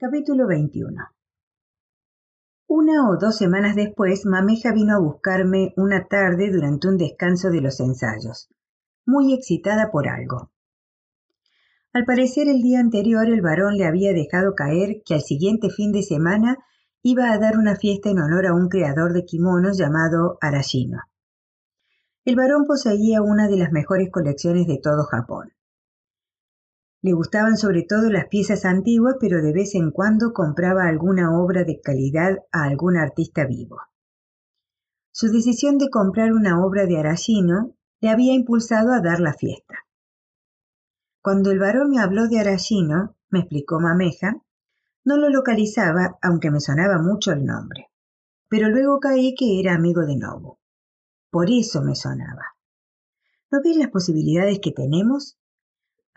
Capítulo 21 Una o dos semanas después, Mameja vino a buscarme una tarde durante un descanso de los ensayos, muy excitada por algo. Al parecer el día anterior el varón le había dejado caer que al siguiente fin de semana iba a dar una fiesta en honor a un creador de kimonos llamado Arashino. El varón poseía una de las mejores colecciones de todo Japón. Le gustaban sobre todo las piezas antiguas, pero de vez en cuando compraba alguna obra de calidad a algún artista vivo. Su decisión de comprar una obra de Arashino le había impulsado a dar la fiesta. Cuando el varón me habló de Arashino, me explicó Mameja, no lo localizaba, aunque me sonaba mucho el nombre. Pero luego caí que era amigo de Nobu. Por eso me sonaba. ¿No ves las posibilidades que tenemos?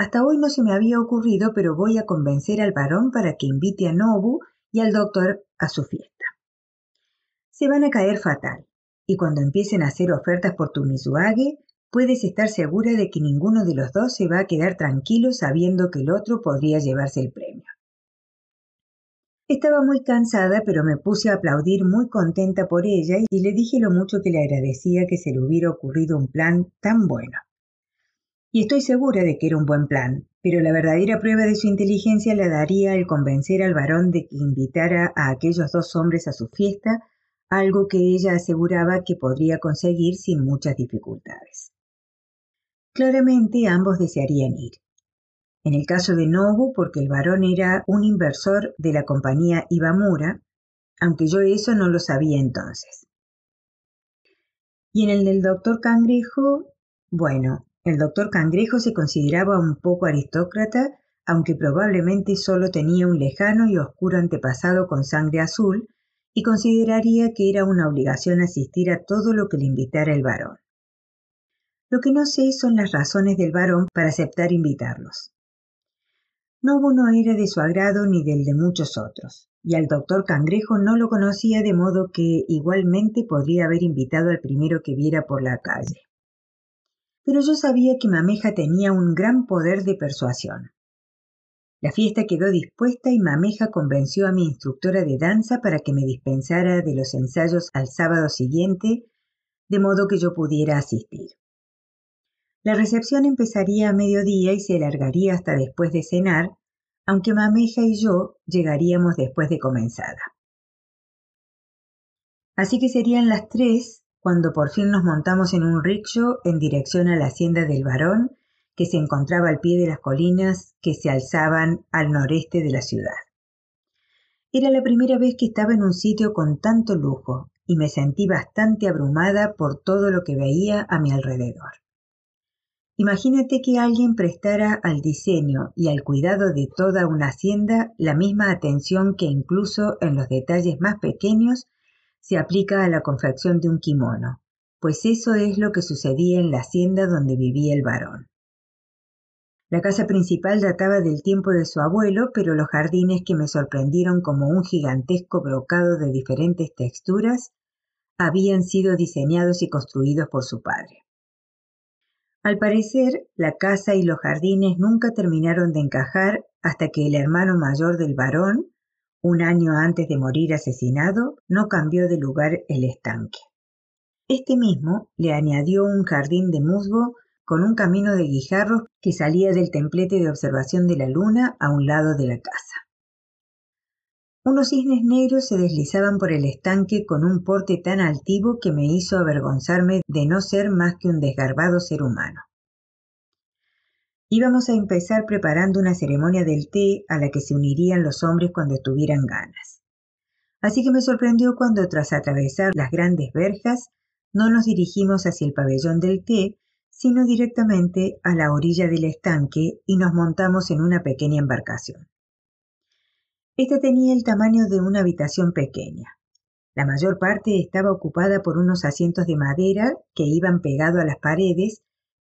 Hasta hoy no se me había ocurrido, pero voy a convencer al varón para que invite a Nobu y al doctor a su fiesta. Se van a caer fatal, y cuando empiecen a hacer ofertas por tu Mizuage, puedes estar segura de que ninguno de los dos se va a quedar tranquilo sabiendo que el otro podría llevarse el premio. Estaba muy cansada, pero me puse a aplaudir muy contenta por ella y le dije lo mucho que le agradecía que se le hubiera ocurrido un plan tan bueno y estoy segura de que era un buen plan, pero la verdadera prueba de su inteligencia la daría el convencer al varón de que invitara a aquellos dos hombres a su fiesta, algo que ella aseguraba que podría conseguir sin muchas dificultades. Claramente ambos desearían ir. En el caso de Nobu, porque el varón era un inversor de la compañía Ibamura, aunque yo eso no lo sabía entonces. Y en el del doctor Cangrejo, bueno, el doctor Cangrejo se consideraba un poco aristócrata, aunque probablemente solo tenía un lejano y oscuro antepasado con sangre azul, y consideraría que era una obligación asistir a todo lo que le invitara el varón. Lo que no sé son las razones del varón para aceptar invitarlos. Nobu no era de su agrado ni del de muchos otros, y al doctor Cangrejo no lo conocía de modo que igualmente podría haber invitado al primero que viera por la calle pero yo sabía que Mameja tenía un gran poder de persuasión. La fiesta quedó dispuesta y Mameja convenció a mi instructora de danza para que me dispensara de los ensayos al sábado siguiente, de modo que yo pudiera asistir. La recepción empezaría a mediodía y se alargaría hasta después de cenar, aunque Mameja y yo llegaríamos después de comenzada. Así que serían las tres cuando por fin nos montamos en un rickshaw en dirección a la hacienda del varón, que se encontraba al pie de las colinas que se alzaban al noreste de la ciudad. Era la primera vez que estaba en un sitio con tanto lujo y me sentí bastante abrumada por todo lo que veía a mi alrededor. Imagínate que alguien prestara al diseño y al cuidado de toda una hacienda la misma atención que incluso en los detalles más pequeños se aplica a la confección de un kimono, pues eso es lo que sucedía en la hacienda donde vivía el varón. La casa principal databa del tiempo de su abuelo, pero los jardines que me sorprendieron como un gigantesco brocado de diferentes texturas habían sido diseñados y construidos por su padre. Al parecer, la casa y los jardines nunca terminaron de encajar hasta que el hermano mayor del varón, un año antes de morir asesinado, no cambió de lugar el estanque. Este mismo le añadió un jardín de musgo con un camino de guijarros que salía del templete de observación de la luna a un lado de la casa. Unos cisnes negros se deslizaban por el estanque con un porte tan altivo que me hizo avergonzarme de no ser más que un desgarbado ser humano. Íbamos a empezar preparando una ceremonia del té a la que se unirían los hombres cuando tuvieran ganas. Así que me sorprendió cuando tras atravesar las grandes verjas no nos dirigimos hacia el pabellón del té, sino directamente a la orilla del estanque y nos montamos en una pequeña embarcación. Esta tenía el tamaño de una habitación pequeña. La mayor parte estaba ocupada por unos asientos de madera que iban pegados a las paredes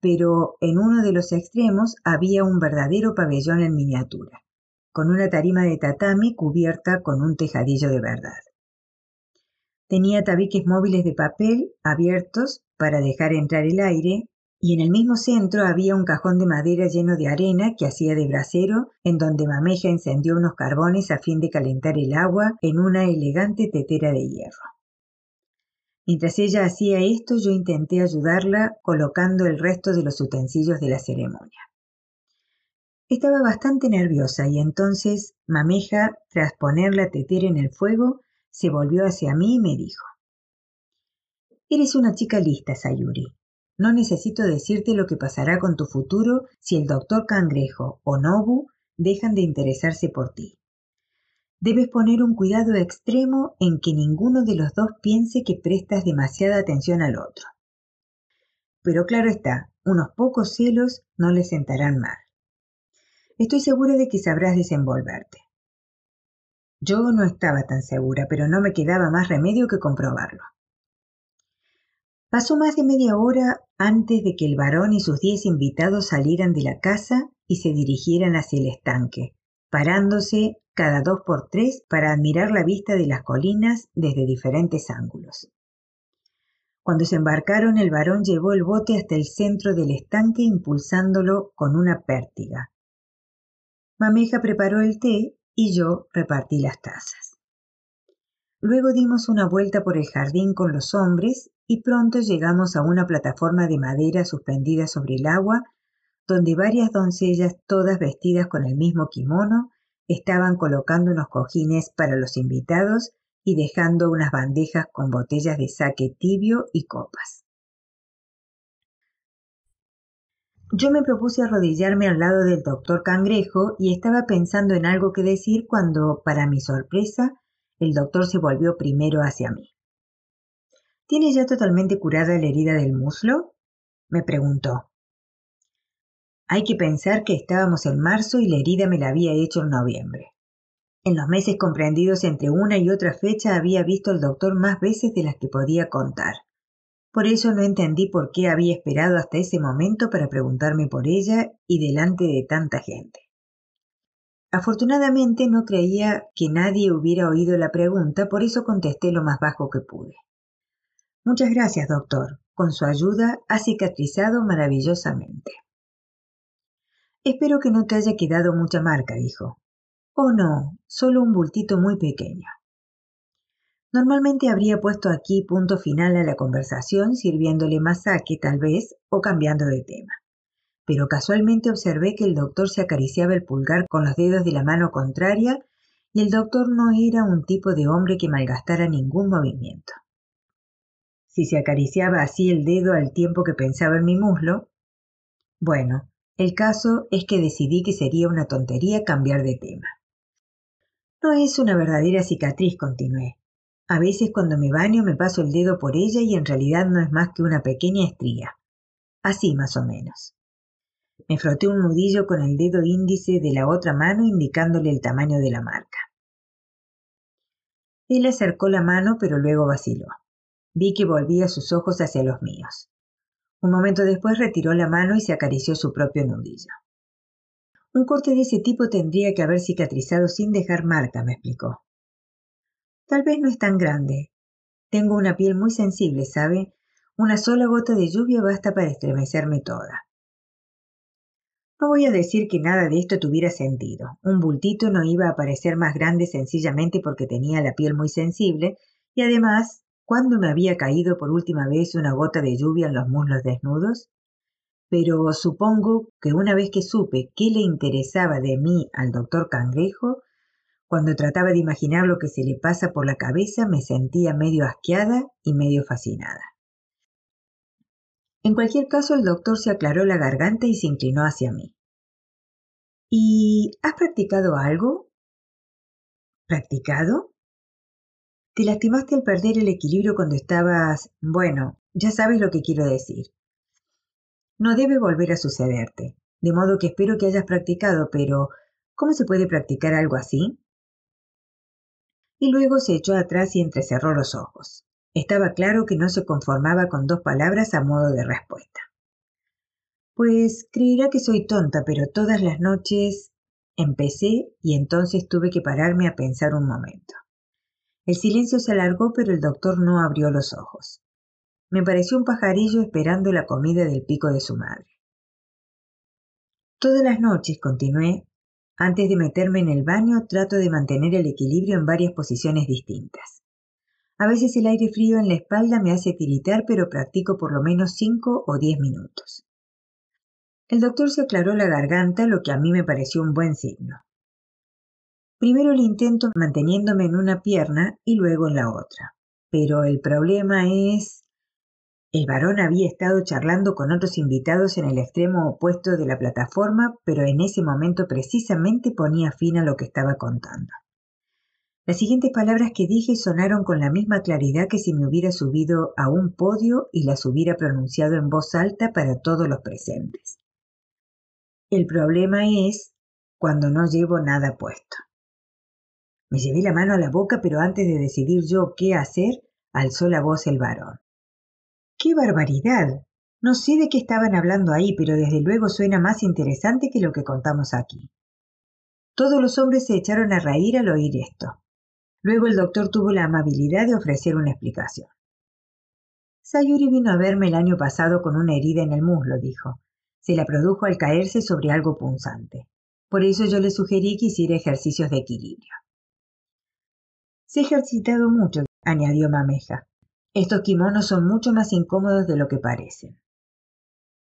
pero en uno de los extremos había un verdadero pabellón en miniatura, con una tarima de tatami cubierta con un tejadillo de verdad. Tenía tabiques móviles de papel abiertos para dejar entrar el aire y en el mismo centro había un cajón de madera lleno de arena que hacía de brasero, en donde Mameja encendió unos carbones a fin de calentar el agua en una elegante tetera de hierro. Mientras ella hacía esto, yo intenté ayudarla colocando el resto de los utensilios de la ceremonia. Estaba bastante nerviosa y entonces Mameja, tras poner la tetera en el fuego, se volvió hacia mí y me dijo, Eres una chica lista, Sayuri. No necesito decirte lo que pasará con tu futuro si el doctor Cangrejo o Nobu dejan de interesarse por ti. Debes poner un cuidado extremo en que ninguno de los dos piense que prestas demasiada atención al otro. Pero claro está, unos pocos celos no le sentarán mal. Estoy segura de que sabrás desenvolverte. Yo no estaba tan segura, pero no me quedaba más remedio que comprobarlo. Pasó más de media hora antes de que el varón y sus diez invitados salieran de la casa y se dirigieran hacia el estanque, parándose cada dos por tres para admirar la vista de las colinas desde diferentes ángulos. Cuando se embarcaron, el varón llevó el bote hasta el centro del estanque impulsándolo con una pértiga. Mameja preparó el té y yo repartí las tazas. Luego dimos una vuelta por el jardín con los hombres y pronto llegamos a una plataforma de madera suspendida sobre el agua, donde varias doncellas, todas vestidas con el mismo kimono, estaban colocando unos cojines para los invitados y dejando unas bandejas con botellas de saque tibio y copas. Yo me propuse arrodillarme al lado del doctor Cangrejo y estaba pensando en algo que decir cuando, para mi sorpresa, el doctor se volvió primero hacia mí. ¿Tiene ya totalmente curada la herida del muslo? me preguntó. Hay que pensar que estábamos en marzo y la herida me la había hecho en noviembre. En los meses comprendidos entre una y otra fecha había visto al doctor más veces de las que podía contar. Por eso no entendí por qué había esperado hasta ese momento para preguntarme por ella y delante de tanta gente. Afortunadamente no creía que nadie hubiera oído la pregunta, por eso contesté lo más bajo que pude. Muchas gracias, doctor. Con su ayuda ha cicatrizado maravillosamente. Espero que no te haya quedado mucha marca, dijo. Oh, no, solo un bultito muy pequeño. Normalmente habría puesto aquí punto final a la conversación sirviéndole más saque tal vez o cambiando de tema. Pero casualmente observé que el doctor se acariciaba el pulgar con los dedos de la mano contraria y el doctor no era un tipo de hombre que malgastara ningún movimiento. Si se acariciaba así el dedo al tiempo que pensaba en mi muslo, bueno, el caso es que decidí que sería una tontería cambiar de tema. No es una verdadera cicatriz, continué. A veces cuando me baño me paso el dedo por ella y en realidad no es más que una pequeña estría. Así más o menos. Me froté un nudillo con el dedo índice de la otra mano indicándole el tamaño de la marca. Él acercó la mano pero luego vaciló. Vi que volvía sus ojos hacia los míos. Un momento después retiró la mano y se acarició su propio nudillo. Un corte de ese tipo tendría que haber cicatrizado sin dejar marca, me explicó. Tal vez no es tan grande. Tengo una piel muy sensible, ¿sabe? Una sola gota de lluvia basta para estremecerme toda. No voy a decir que nada de esto tuviera sentido. Un bultito no iba a parecer más grande sencillamente porque tenía la piel muy sensible y además, ¿cuándo me había caído por última vez una gota de lluvia en los muslos desnudos? Pero supongo que una vez que supe qué le interesaba de mí al doctor Cangrejo, cuando trataba de imaginar lo que se le pasa por la cabeza, me sentía medio asqueada y medio fascinada. En cualquier caso, el doctor se aclaró la garganta y se inclinó hacia mí. ¿Y has practicado algo? ¿Practicado? Te lastimaste al perder el equilibrio cuando estabas... Bueno, ya sabes lo que quiero decir. No debe volver a sucederte, de modo que espero que hayas practicado, pero ¿cómo se puede practicar algo así? y luego se echó atrás y entrecerró los ojos. Estaba claro que no se conformaba con dos palabras a modo de respuesta. Pues creerá que soy tonta, pero todas las noches empecé y entonces tuve que pararme a pensar un momento. El silencio se alargó, pero el doctor no abrió los ojos. me pareció un pajarillo esperando la comida del pico de su madre. Todas las noches, continué, antes de meterme en el baño trato de mantener el equilibrio en varias posiciones distintas. A veces el aire frío en la espalda me hace tiritar, pero practico por lo menos cinco o diez minutos. El doctor se aclaró la garganta, lo que a mí me pareció un buen signo. Primero lo intento manteniéndome en una pierna y luego en la otra. Pero el problema es... El varón había estado charlando con otros invitados en el extremo opuesto de la plataforma, pero en ese momento precisamente ponía fin a lo que estaba contando. Las siguientes palabras que dije sonaron con la misma claridad que si me hubiera subido a un podio y las hubiera pronunciado en voz alta para todos los presentes. El problema es cuando no llevo nada puesto. Me llevé la mano a la boca, pero antes de decidir yo qué hacer, alzó la voz el varón. ¡Qué barbaridad! No sé de qué estaban hablando ahí, pero desde luego suena más interesante que lo que contamos aquí. Todos los hombres se echaron a reír al oír esto. Luego el doctor tuvo la amabilidad de ofrecer una explicación. Sayuri vino a verme el año pasado con una herida en el muslo, dijo se la produjo al caerse sobre algo punzante. Por eso yo le sugerí que hiciera ejercicios de equilibrio. Se ha ejercitado mucho, añadió Mameja. Estos kimonos son mucho más incómodos de lo que parecen.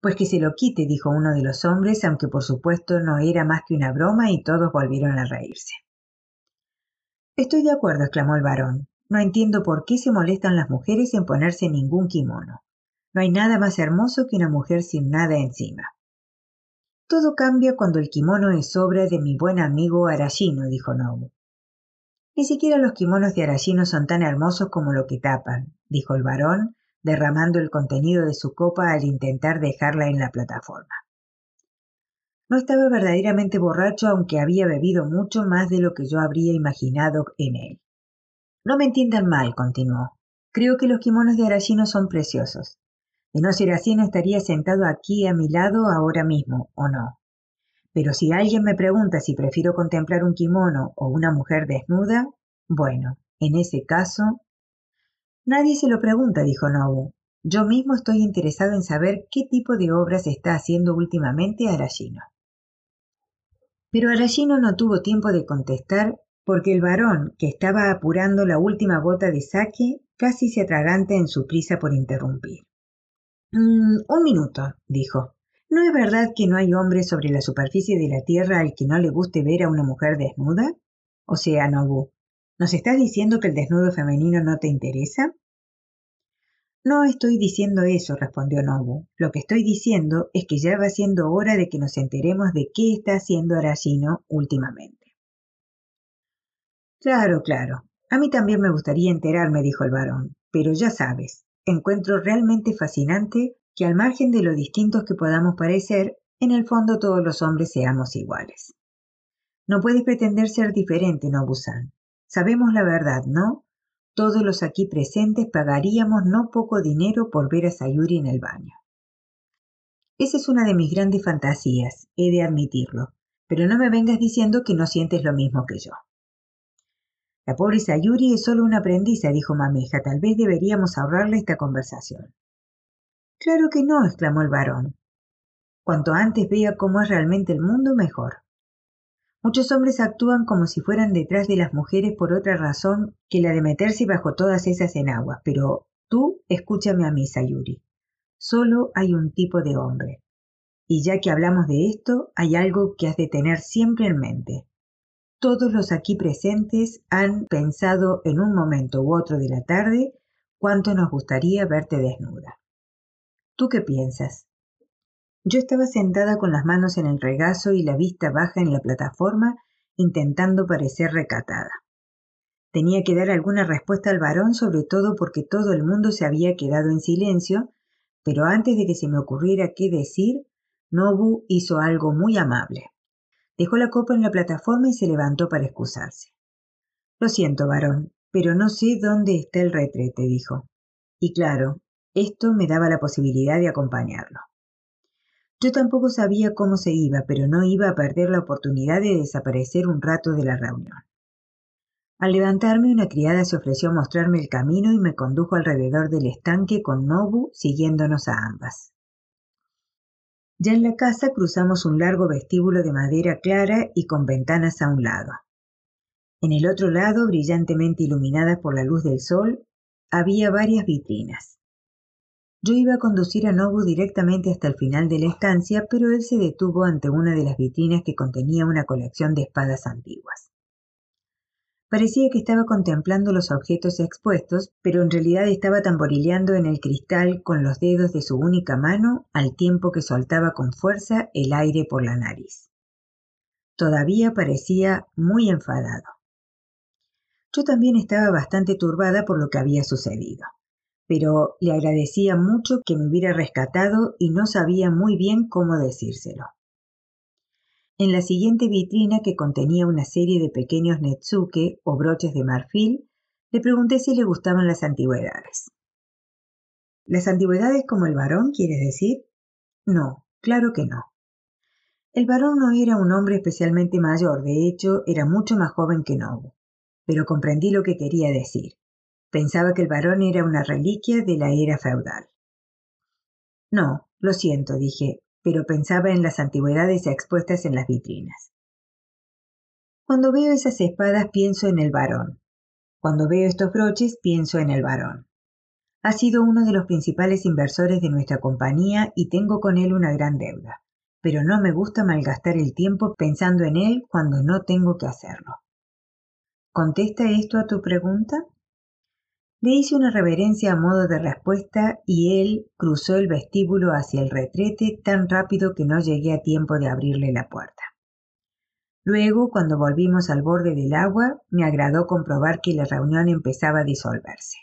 Pues que se lo quite, dijo uno de los hombres, aunque por supuesto no era más que una broma y todos volvieron a reírse. Estoy de acuerdo, exclamó el varón. No entiendo por qué se molestan las mujeres en ponerse ningún kimono. No hay nada más hermoso que una mujer sin nada encima. Todo cambia cuando el kimono es obra de mi buen amigo Arashino, dijo Nobu. Ni siquiera los kimonos de Arashino son tan hermosos como lo que tapan, dijo el varón, derramando el contenido de su copa al intentar dejarla en la plataforma. No estaba verdaderamente borracho, aunque había bebido mucho más de lo que yo habría imaginado en él. No me entiendan mal, continuó. Creo que los kimonos de Arashino son preciosos. De no ser así, no estaría sentado aquí a mi lado ahora mismo, ¿o no? Pero si alguien me pregunta si prefiero contemplar un kimono o una mujer desnuda, bueno, en ese caso... Nadie se lo pregunta, dijo Nobu. Yo mismo estoy interesado en saber qué tipo de obras está haciendo últimamente Arashino. Pero Arashino no tuvo tiempo de contestar porque el varón, que estaba apurando la última gota de sake, casi se atraganta en su prisa por interrumpir. Mm, un minuto, dijo. ¿No es verdad que no hay hombre sobre la superficie de la Tierra al que no le guste ver a una mujer desnuda? O sea, Nobu, ¿nos estás diciendo que el desnudo femenino no te interesa? No estoy diciendo eso, respondió Nobu. Lo que estoy diciendo es que ya va siendo hora de que nos enteremos de qué está haciendo Arashino últimamente. Claro, claro. A mí también me gustaría enterarme, dijo el varón. Pero ya sabes, encuentro realmente fascinante que al margen de lo distintos que podamos parecer, en el fondo todos los hombres seamos iguales. No puedes pretender ser diferente, Nobusan. Sabemos la verdad, ¿no? Todos los aquí presentes pagaríamos no poco dinero por ver a Sayuri en el baño. Esa es una de mis grandes fantasías, he de admitirlo, pero no me vengas diciendo que no sientes lo mismo que yo. La pobre Sayuri es solo una aprendiza, dijo Mameja. Tal vez deberíamos ahorrarle esta conversación. Claro que no, exclamó el varón. Cuanto antes vea cómo es realmente el mundo, mejor. Muchos hombres actúan como si fueran detrás de las mujeres por otra razón que la de meterse bajo todas esas enaguas, pero tú escúchame a mí, Sayuri. Solo hay un tipo de hombre. Y ya que hablamos de esto, hay algo que has de tener siempre en mente. Todos los aquí presentes han pensado en un momento u otro de la tarde cuánto nos gustaría verte desnuda. ¿Tú qué piensas? Yo estaba sentada con las manos en el regazo y la vista baja en la plataforma, intentando parecer recatada. Tenía que dar alguna respuesta al varón, sobre todo porque todo el mundo se había quedado en silencio, pero antes de que se me ocurriera qué decir, Nobu hizo algo muy amable. Dejó la copa en la plataforma y se levantó para excusarse. Lo siento, varón, pero no sé dónde está el retrete, dijo. Y claro, esto me daba la posibilidad de acompañarlo. Yo tampoco sabía cómo se iba, pero no iba a perder la oportunidad de desaparecer un rato de la reunión. Al levantarme, una criada se ofreció a mostrarme el camino y me condujo alrededor del estanque con Nobu siguiéndonos a ambas. Ya en la casa cruzamos un largo vestíbulo de madera clara y con ventanas a un lado. En el otro lado, brillantemente iluminadas por la luz del sol, había varias vitrinas. Yo iba a conducir a Nobu directamente hasta el final de la estancia, pero él se detuvo ante una de las vitrinas que contenía una colección de espadas antiguas. Parecía que estaba contemplando los objetos expuestos, pero en realidad estaba tamborileando en el cristal con los dedos de su única mano al tiempo que soltaba con fuerza el aire por la nariz. Todavía parecía muy enfadado. Yo también estaba bastante turbada por lo que había sucedido, pero le agradecía mucho que me hubiera rescatado y no sabía muy bien cómo decírselo. En la siguiente vitrina, que contenía una serie de pequeños netsuke o broches de marfil, le pregunté si le gustaban las antigüedades. ¿Las antigüedades como el varón, quieres decir? No, claro que no. El varón no era un hombre especialmente mayor, de hecho, era mucho más joven que Nobu. Pero comprendí lo que quería decir. Pensaba que el varón era una reliquia de la era feudal. No, lo siento, dije, pero pensaba en las antigüedades expuestas en las vitrinas. Cuando veo esas espadas pienso en el varón. Cuando veo estos broches pienso en el varón. Ha sido uno de los principales inversores de nuestra compañía y tengo con él una gran deuda, pero no me gusta malgastar el tiempo pensando en él cuando no tengo que hacerlo. ¿Contesta esto a tu pregunta? Le hice una reverencia a modo de respuesta y él cruzó el vestíbulo hacia el retrete tan rápido que no llegué a tiempo de abrirle la puerta. Luego, cuando volvimos al borde del agua, me agradó comprobar que la reunión empezaba a disolverse.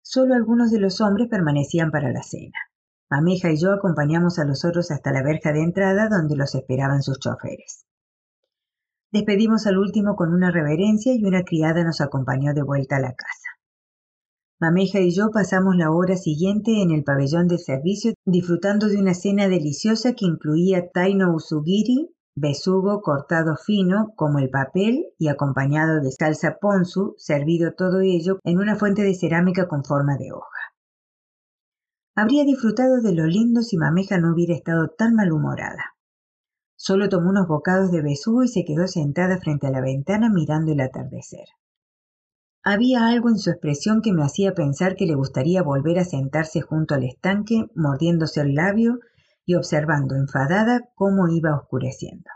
Solo algunos de los hombres permanecían para la cena. Mameja y yo acompañamos a los otros hasta la verja de entrada donde los esperaban sus choferes. Despedimos al último con una reverencia y una criada nos acompañó de vuelta a la casa. Mameja y yo pasamos la hora siguiente en el pabellón de servicio disfrutando de una cena deliciosa que incluía taino usugiri, besugo cortado fino como el papel y acompañado de salsa ponzu, servido todo ello en una fuente de cerámica con forma de hoja. Habría disfrutado de lo lindo si Mameja no hubiera estado tan malhumorada. Solo tomó unos bocados de besugo y se quedó sentada frente a la ventana mirando el atardecer. Había algo en su expresión que me hacía pensar que le gustaría volver a sentarse junto al estanque, mordiéndose el labio y observando enfadada cómo iba oscureciendo.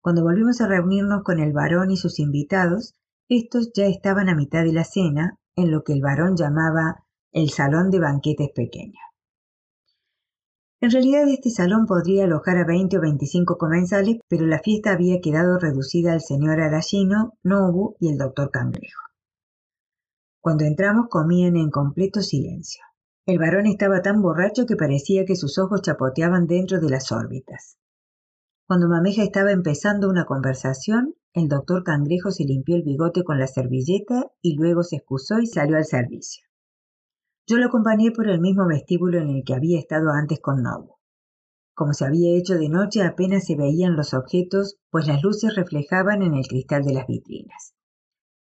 Cuando volvimos a reunirnos con el varón y sus invitados, estos ya estaban a mitad de la cena, en lo que el varón llamaba el salón de banquetes pequeño. En realidad este salón podría alojar a 20 o 25 comensales, pero la fiesta había quedado reducida al señor Arashino, Nobu y el doctor Cangrejo. Cuando entramos comían en completo silencio. El varón estaba tan borracho que parecía que sus ojos chapoteaban dentro de las órbitas. Cuando Mameja estaba empezando una conversación, el doctor Cangrejo se limpió el bigote con la servilleta y luego se excusó y salió al servicio. Yo lo acompañé por el mismo vestíbulo en el que había estado antes con Nobu. Como se había hecho de noche apenas se veían los objetos, pues las luces reflejaban en el cristal de las vitrinas.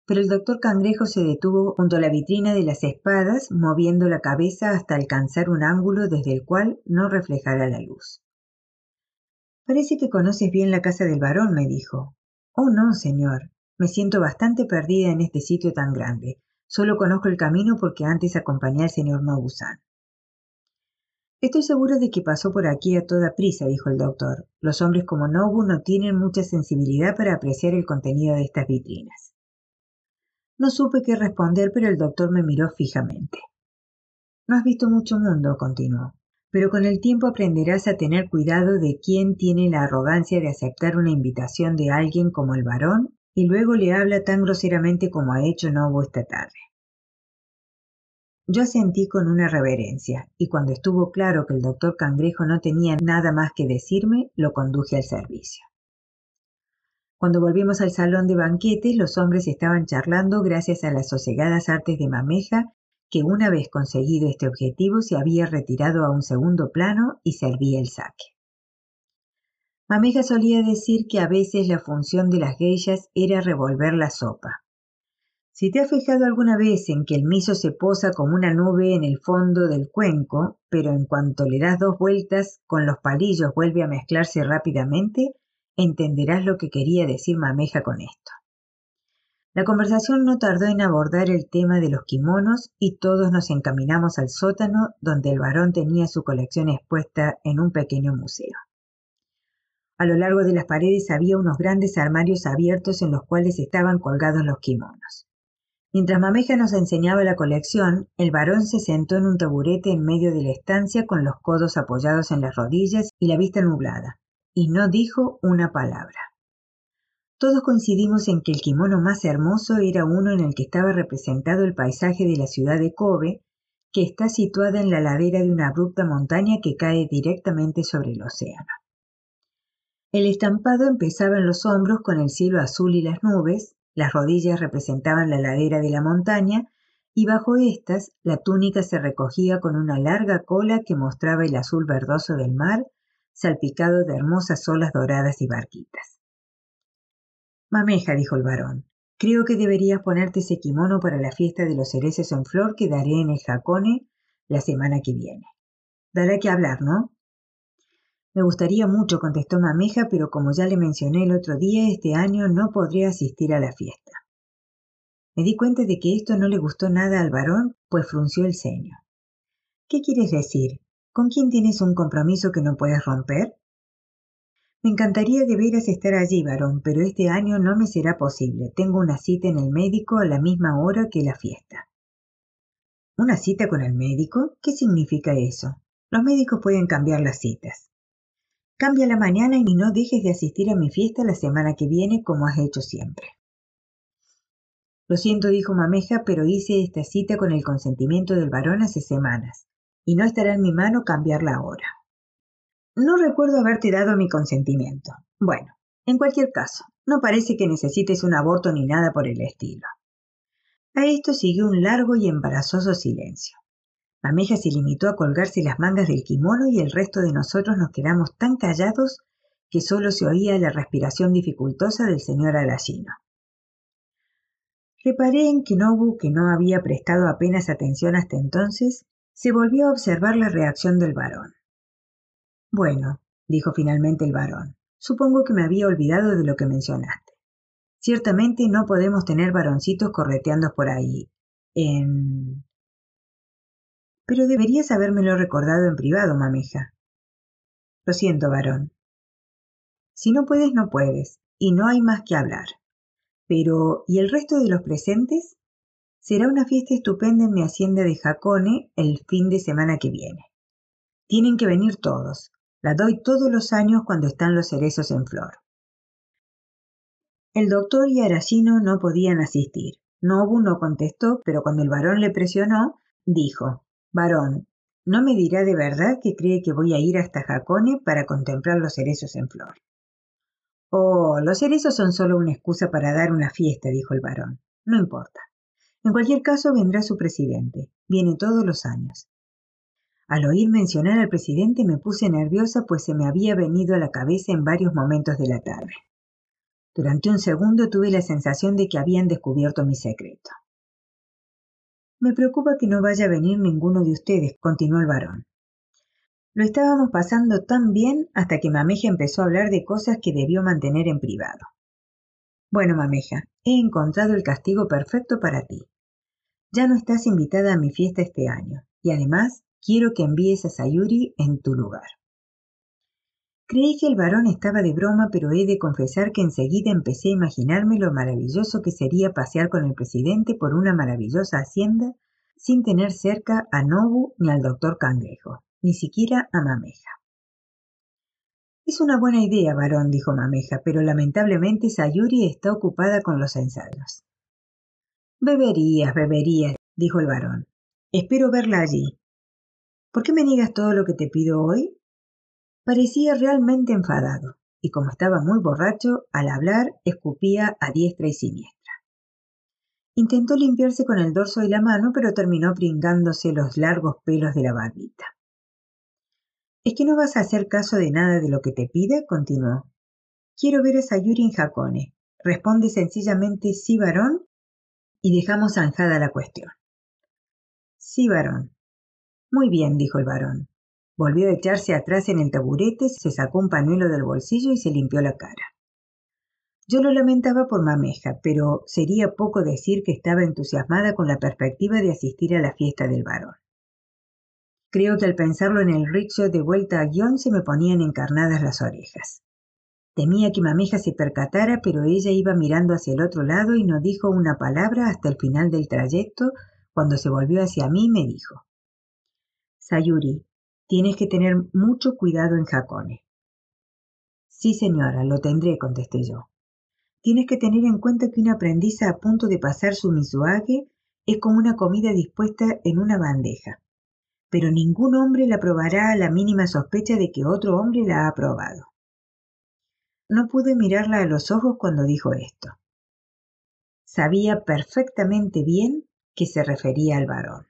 Pero el doctor Cangrejo se detuvo junto a la vitrina de las espadas, moviendo la cabeza hasta alcanzar un ángulo desde el cual no reflejara la luz. Parece que conoces bien la casa del varón, me dijo. Oh, no, señor. Me siento bastante perdida en este sitio tan grande. Solo conozco el camino porque antes acompañé al señor Nobusan. Estoy seguro de que pasó por aquí a toda prisa, dijo el doctor. Los hombres como Nobu no tienen mucha sensibilidad para apreciar el contenido de estas vitrinas. No supe qué responder, pero el doctor me miró fijamente. No has visto mucho mundo, continuó, pero con el tiempo aprenderás a tener cuidado de quién tiene la arrogancia de aceptar una invitación de alguien como el varón y luego le habla tan groseramente como ha hecho Nobu esta tarde. Yo asentí con una reverencia, y cuando estuvo claro que el doctor Cangrejo no tenía nada más que decirme, lo conduje al servicio. Cuando volvimos al salón de banquetes, los hombres estaban charlando gracias a las sosegadas artes de Mameja, que una vez conseguido este objetivo se había retirado a un segundo plano y servía el saque. Mameja solía decir que a veces la función de las geishas era revolver la sopa. Si te has fijado alguna vez en que el miso se posa como una nube en el fondo del cuenco, pero en cuanto le das dos vueltas con los palillos vuelve a mezclarse rápidamente, entenderás lo que quería decir Mameja con esto. La conversación no tardó en abordar el tema de los kimonos y todos nos encaminamos al sótano donde el varón tenía su colección expuesta en un pequeño museo. A lo largo de las paredes había unos grandes armarios abiertos en los cuales estaban colgados los kimonos. Mientras Mameja nos enseñaba la colección, el varón se sentó en un taburete en medio de la estancia con los codos apoyados en las rodillas y la vista nublada, y no dijo una palabra. Todos coincidimos en que el kimono más hermoso era uno en el que estaba representado el paisaje de la ciudad de Kobe, que está situada en la ladera de una abrupta montaña que cae directamente sobre el océano. El estampado empezaba en los hombros con el cielo azul y las nubes, las rodillas representaban la ladera de la montaña y bajo estas la túnica se recogía con una larga cola que mostraba el azul verdoso del mar, salpicado de hermosas olas doradas y barquitas. Mameja, dijo el varón, creo que deberías ponerte ese kimono para la fiesta de los cerezos en flor que daré en el Jacone la semana que viene. Dará que hablar, ¿no? Me gustaría mucho, contestó Mameja, pero como ya le mencioné el otro día, este año no podré asistir a la fiesta. Me di cuenta de que esto no le gustó nada al varón, pues frunció el ceño. ¿Qué quieres decir? ¿Con quién tienes un compromiso que no puedes romper? Me encantaría de veras estar allí, varón, pero este año no me será posible. Tengo una cita en el médico a la misma hora que la fiesta. ¿Una cita con el médico? ¿Qué significa eso? Los médicos pueden cambiar las citas. Cambia la mañana y no dejes de asistir a mi fiesta la semana que viene como has hecho siempre. Lo siento, dijo Mameja, pero hice esta cita con el consentimiento del varón hace semanas, y no estará en mi mano cambiarla ahora. No recuerdo haberte dado mi consentimiento. Bueno, en cualquier caso, no parece que necesites un aborto ni nada por el estilo. A esto siguió un largo y embarazoso silencio. Mameja se limitó a colgarse las mangas del kimono y el resto de nosotros nos quedamos tan callados que solo se oía la respiración dificultosa del señor Arashino. Reparé en que Nobu, que no había prestado apenas atención hasta entonces, se volvió a observar la reacción del varón. Bueno, dijo finalmente el varón, supongo que me había olvidado de lo que mencionaste. Ciertamente no podemos tener varoncitos correteando por ahí. En pero deberías habérmelo recordado en privado, mameja. Lo siento, varón. Si no puedes, no puedes, y no hay más que hablar. Pero, ¿y el resto de los presentes? Será una fiesta estupenda en mi hacienda de Jacone el fin de semana que viene. Tienen que venir todos. La doy todos los años cuando están los cerezos en flor. El doctor y Arashino no podían asistir. Nobu no contestó, pero cuando el varón le presionó, dijo Varón, ¿no me dirá de verdad que cree que voy a ir hasta Jacone para contemplar los cerezos en flor? Oh, los cerezos son solo una excusa para dar una fiesta, dijo el varón. No importa. En cualquier caso vendrá su presidente. Viene todos los años. Al oír mencionar al presidente me puse nerviosa pues se me había venido a la cabeza en varios momentos de la tarde. Durante un segundo tuve la sensación de que habían descubierto mi secreto. Me preocupa que no vaya a venir ninguno de ustedes, continuó el varón. Lo estábamos pasando tan bien hasta que Mameja empezó a hablar de cosas que debió mantener en privado. Bueno, Mameja, he encontrado el castigo perfecto para ti. Ya no estás invitada a mi fiesta este año, y además quiero que envíes a Sayuri en tu lugar. Creí que el varón estaba de broma, pero he de confesar que enseguida empecé a imaginarme lo maravilloso que sería pasear con el presidente por una maravillosa hacienda sin tener cerca a Nobu ni al doctor Cangrejo, ni siquiera a Mameja. Es una buena idea, varón, dijo Mameja, pero lamentablemente Sayuri está ocupada con los ensayos. Beberías, beberías, dijo el varón. Espero verla allí. ¿Por qué me niegas todo lo que te pido hoy? Parecía realmente enfadado, y como estaba muy borracho, al hablar escupía a diestra y siniestra. Intentó limpiarse con el dorso y la mano, pero terminó pringándose los largos pelos de la barbita. ¿Es que no vas a hacer caso de nada de lo que te pida? continuó. Quiero ver a Sayuri en Jacone. Responde sencillamente sí, varón, y dejamos zanjada la cuestión. Sí, varón. Muy bien, dijo el varón. Volvió a echarse atrás en el taburete, se sacó un pañuelo del bolsillo y se limpió la cara. Yo lo lamentaba por Mameja, pero sería poco decir que estaba entusiasmada con la perspectiva de asistir a la fiesta del varón. Creo que al pensarlo en el rickshaw de vuelta a guion se me ponían encarnadas las orejas. Temía que Mameja se percatara, pero ella iba mirando hacia el otro lado y no dijo una palabra hasta el final del trayecto, cuando se volvió hacia mí me dijo Sayuri, tienes que tener mucho cuidado en Jacone. Sí, señora, lo tendré, contesté yo. Tienes que tener en cuenta que una aprendiza a punto de pasar su misuage es como una comida dispuesta en una bandeja pero ningún hombre la probará a la mínima sospecha de que otro hombre la ha probado. No pude mirarla a los ojos cuando dijo esto. Sabía perfectamente bien que se refería al varón.